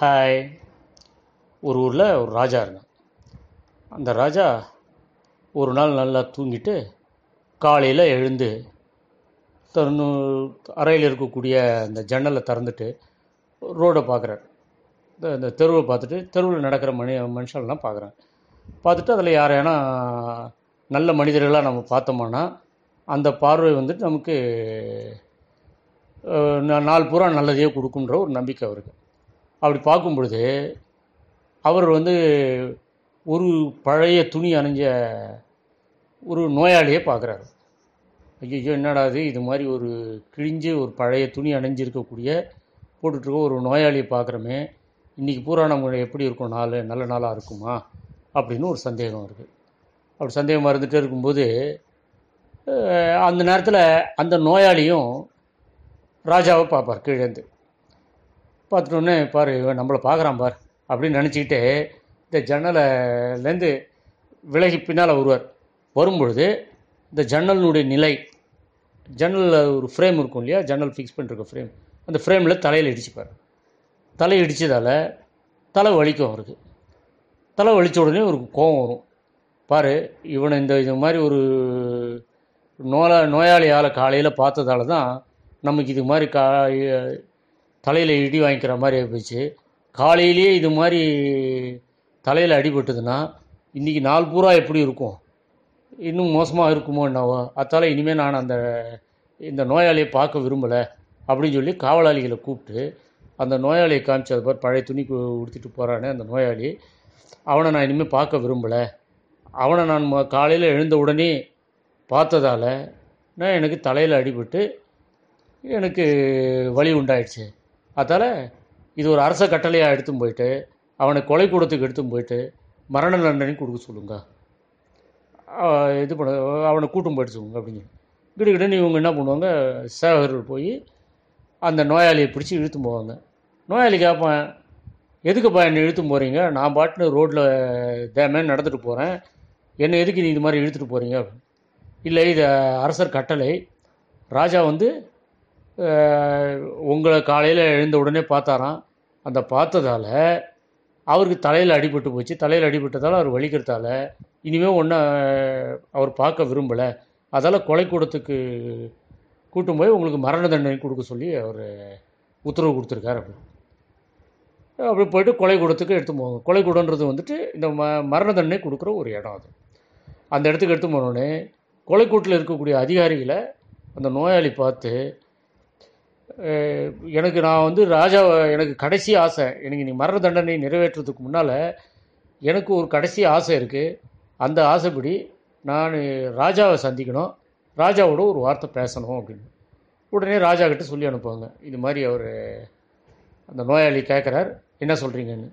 Hi ஒரு ஊரில் ஒரு ராஜா இருந்தான். அந்த ராஜா ஒரு நாள் நல்லா தூங்கிட்டு காலையில் எழுந்து தன்னு அறையில் இருக்கக்கூடிய அந்த ஜன்னலை திறந்துட்டு ரோடை பார்க்குறார் இந்த இந்த தெருவை பார்த்துட்டு தெருவில் நடக்கிற மனி மனுஷன்லாம் பார்க்குறான் பார்த்துட்டு அதில் யாரையானா நல்ல மனிதர்களாக நம்ம பார்த்தோம்னா அந்த பார்வை வந்துட்டு நமக்கு நா- நாள் பூரா நல்லதையே கொடுக்குன்ற ஒரு நம்பிக்கை அவருக்கு. அப்படி பார்க்கும் பொழுது அவர் வந்து ஒரு பழைய துணி அணிஞ்ச ஒரு நோயாளியை பார்க்குறாரு. ஐயோ என்னடா இது? இது மாதிரி ஒரு கிழிஞ்சு ஒரு பழைய துணி அணிஞ்சிருக்கக்கூடிய போட்டுட்ருக்க ஒரு நோயாளியை பார்க்குறோமே. இன்றைக்கி பூரா நம்ம எப்படி இருக்கும்? நாள் நல்ல நாளாக இருக்குமா? அப்படின்னு ஒரு சந்தேகம் இருக்குது அப்படி சந்தேகமாக இருந்துகிட்டே இருக்கும்போது அந்த நேரத்தில் அந்த நோயாளியும் ராஜாவை பார்ப்பார் கீழேந்து. பார்த்துட்டோன்னே பாரு இவன் நம்மளை பார்க்குறான் பார் அப்படின்னு நினச்சிக்கிட்டு இந்த ஜன்னலைலேருந்து விலகி பின்னால் வருவார் வரும்பொழுது இந்த ஜன்னலினுடைய நிலை ஜன்னலில் ஒரு ஃப்ரேம் இருக்கும் இல்லையா? ஜன்னல் ஃபிக்ஸ் பண்ணிருக்க ஃப்ரேம். அந்த ஃப்ரேமில் தலையில் இடிச்சுப்பார் தலை இடித்ததால் தலை வலிக்கும் அவருக்கு. தலை வலித்த உடனே ஒரு கோபம் வரும். பாரு இவனை இந்த இது மாதிரி ஒரு நோயா நோயாளியால் காலையில் பார்த்ததால தான் நமக்கு இது மாதிரி கா தலையில் இடி வாங்கிக்கிற மாதிரி ஆகிப்போச்சு காலையிலேயே இது மாதிரி தலையில் அடிபட்டுதுன்னா இன்றைக்கி நாள் பூரா எப்படி இருக்கும்? இன்னும் மோசமாக இருக்குமோ என்னவோ? அதால் இனிமேல் நான் அந்த இந்த நோயாளியை பார்க்க விரும்பலை அப்படின்னு சொல்லி காவலாளிகளை கூப்பிட்டு அந்த நோயாளியை காமிச்சு அது பழைய துணி உடுத்திட்டு போகிறானே அந்த நோயாளி. அவனை நான் இனிமேல் பார்க்க விரும்பலை. அவனை நான் காலையில் எழுந்த உடனே பார்த்ததால நான் எனக்கு தலையில் அடிபட்டு எனக்கு வலி உண்டாயிடுச்சு. அதால் இது ஒரு அரச கட்டளையாக எடுத்துன்னு போயிட்டு அவனை கொலை கூடத்துக்கு எடுத்துன்னு போயிட்டு மரண தண்டனை கொடுக்க சொல்லுங்க. இது பண்ண அவனை கூட்டும் போயிட்டு சொல்லுங்க அப்படின்னு கிட்டக்கிட்ட இவங்க என்ன பண்ணுவாங்க சேவகர்கள் போய் அந்த நோயாளியை பிடிச்சி இழுத்து போவாங்க. நோயாளி கேட்பேன் எதுக்குப்பா என்னை இழுத்து போகிறீங்க நான் பாட்டுன்னு ரோட்டில் தேமே நடந்துட்டு போகிறேன் என்னை எதுக்கு நீ இது மாதிரி இழுத்துட்டு போகிறீங்க இல்லை இது அரசர் கட்டளை. ராஜா வந்து உங்களை காலையில் எழுந்த உடனே பார்த்தாராம். அந்த பார்த்ததால அவருக்கு தலையில் அடிபட்டு போச்சு. தலையில் அடிபட்டதால் அவர் வலிக்கிறதால இனிமேல் ஒன்றை அவர் பார்க்க விரும்பலை. அதால் கொலை கூடத்துக்கு கூட்டும் போய் உங்களுக்கு மரண தண்டனை கொடுக்க சொல்லி அவர் உத்தரவு கொடுத்துருக்காரு அப்படி. அப்படி போயிட்டு கொலை கூடத்துக்கு எடுத்து போவாங்க. கொலை கூடன்றது வந்துட்டு இந்த ம மரண தண்டனை கொடுக்குற ஒரு இடம் அது. அந்த இடத்துக்கு எடுத்து போனோடனே கொலை கூட்டில் இருக்கக்கூடிய அதிகாரிகளை அந்த நோயாளி பார்த்து எனக்கு நான் வந்து ராஜாவை எனக்கு கடைசி ஆசை எனக்கு நீ மரண தண்டனை நிறைவேற்றுறதுக்கு முன்னால் எனக்கு ஒரு கடைசி ஆசை இருக்குது அந்த ஆசைப்படி நான் ராஜாவை சந்திக்கணும். ராஜாவோட ஒரு வார்த்தை பேசணும் அப்படின்னு. உடனே ராஜா கிட்ட சொல்லி அனுப்புவாங்க. இது மாதிரி அவர் அந்த நோயாளி கேட்குறார் என்ன சொல்கிறீங்கன்னு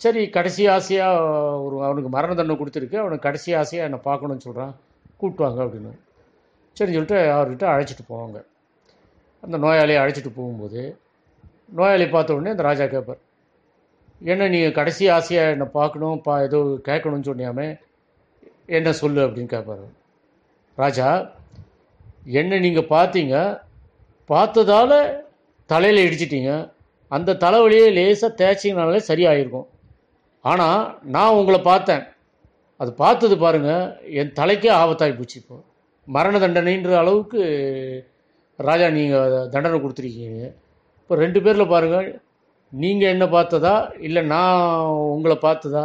சரி கடைசி ஆசையாக ஒரு அவனுக்கு மரண தண்டனை கொடுத்துருக்கு. அவனுக்கு கடைசி ஆசையாக என்னை பார்க்கணும்னு சொல்கிறான் கூப்பிட்டு வாங்க அப்படின்னு. சரின்னு சொல்லிட்டு அவர்கிட்ட அழைச்சிட்டு போவாங்க. அந்த நோயாளியை அழைச்சிட்டு போகும்போது நோயாளி பார்த்த உடனே அந்த ராஜா கேட்பார் என்ன நீங்கள் கடைசி ஆசையாக என்னை பார்க்கணும் பா ஏதோ கேட்கணும்னு சொன்னியாமே என்ன சொல்லு? அப்படின்னு கேட்பாரு ராஜா என்ன நீங்கள் பார்த்தீங்க பார்த்ததால தலையில் இடிச்சிட்டீங்க. அந்த தலைவலியை லேசாக தேய்ச்சிங்கனாலே சரியாயிருக்கும். ஆனால் நான் உங்களை பார்த்தேன். அது பார்த்தது பாருங்கள் என் தலைக்கே ஆபத்தாகி போச்சு இப்போ. மரண தண்டனைன்ற அளவுக்கு ராஜா நீங்கள் தண்டனை கொடுத்துருக்கீங்க. இப்போ ரெண்டு பேரில் பாருங்கள் நீங்கள் என்ன பார்த்ததா இல்லை நான் உங்களை பார்த்ததா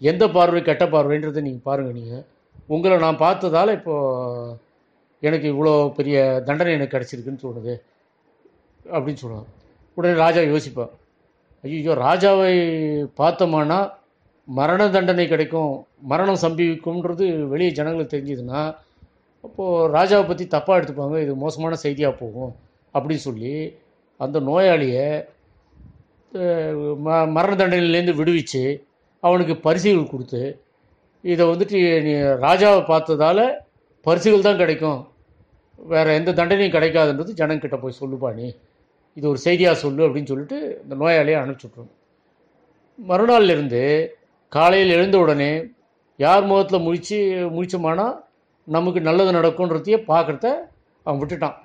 எந்த பார்வை கெட்ட பார்வைன்றதை நீங்கள் பாருங்கள் நீங்கள் உங்களை நான் பார்த்ததால் இப்போது எனக்கு இவ்வளோ பெரிய தண்டனை எனக்கு கிடச்சிருக்குன்னு தோணுது. அப்படின்னு சொல்லுவாங்க உடனே ராஜா யோசிப்பான் ஐயோ ராஜாவை பார்த்தோமானா மரண தண்டனை கிடைக்கும் மரணம் சம்பவிக்கும்ன்றது வெளியே ஜனங்களுக்கு தெரிஞ்சதுன்னா அப்போது ராஜாவை பற்றி தப்பாக எடுத்துப்பாங்க இது மோசமான செய்தியாக போகும் அப்படின்னு சொல்லி அந்த நோயாளியை ம மரண தண்டனையிலேருந்து விடுவிச்சு அவனுக்கு பரிசுகள் கொடுத்து இதை வந்துட்டு நீ ராஜாவை பார்த்ததால பரிசுகள் தான் கிடைக்கும். வேறு எந்த தண்டனையும் கிடைக்காதுன்றது ஜனங்கிட்ட போய் சொல்லுப்பா நீ. இது ஒரு செய்தியாக சொல்லு அப்படின்னு சொல்லிட்டு இந்த நோயாளியை அனுப்பிச்சி விட்ருவோம் காலையில் எழுந்த உடனே யார் முகத்தில் முழிச்சு முழிச்சோமானா நமக்கு நல்லது நடக்கும்ன்றதையே பார்க்குறத அவன் விட்டுட்டான்.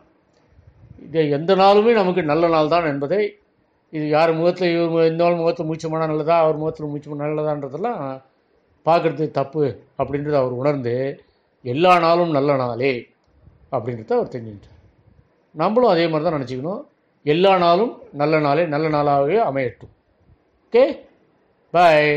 இது எந்த நாளுமே நமக்கு நல்ல நாள் தான் என்பதை இது யார் முகத்தில் இவர் இந்த நாள் முகத்தில் மூச்சு பண்ணால் நல்லதா அவர் முகத்தில் மூச்சு நல்லதான்றதெல்லாம் பார்க்குறது தப்பு அப்படின்றத அவர் உணர்ந்து எல்லா நாளும் நல்ல நாளே அப்படின்றத அவர் தெரிஞ்சுக்கிட்டார். நம்மளும் அதே மாதிரி தான் நினச்சிக்கணும். எல்லா நாளும் நல்ல நாளே நல்ல நாளாகவே அமையட்டும். Okay bye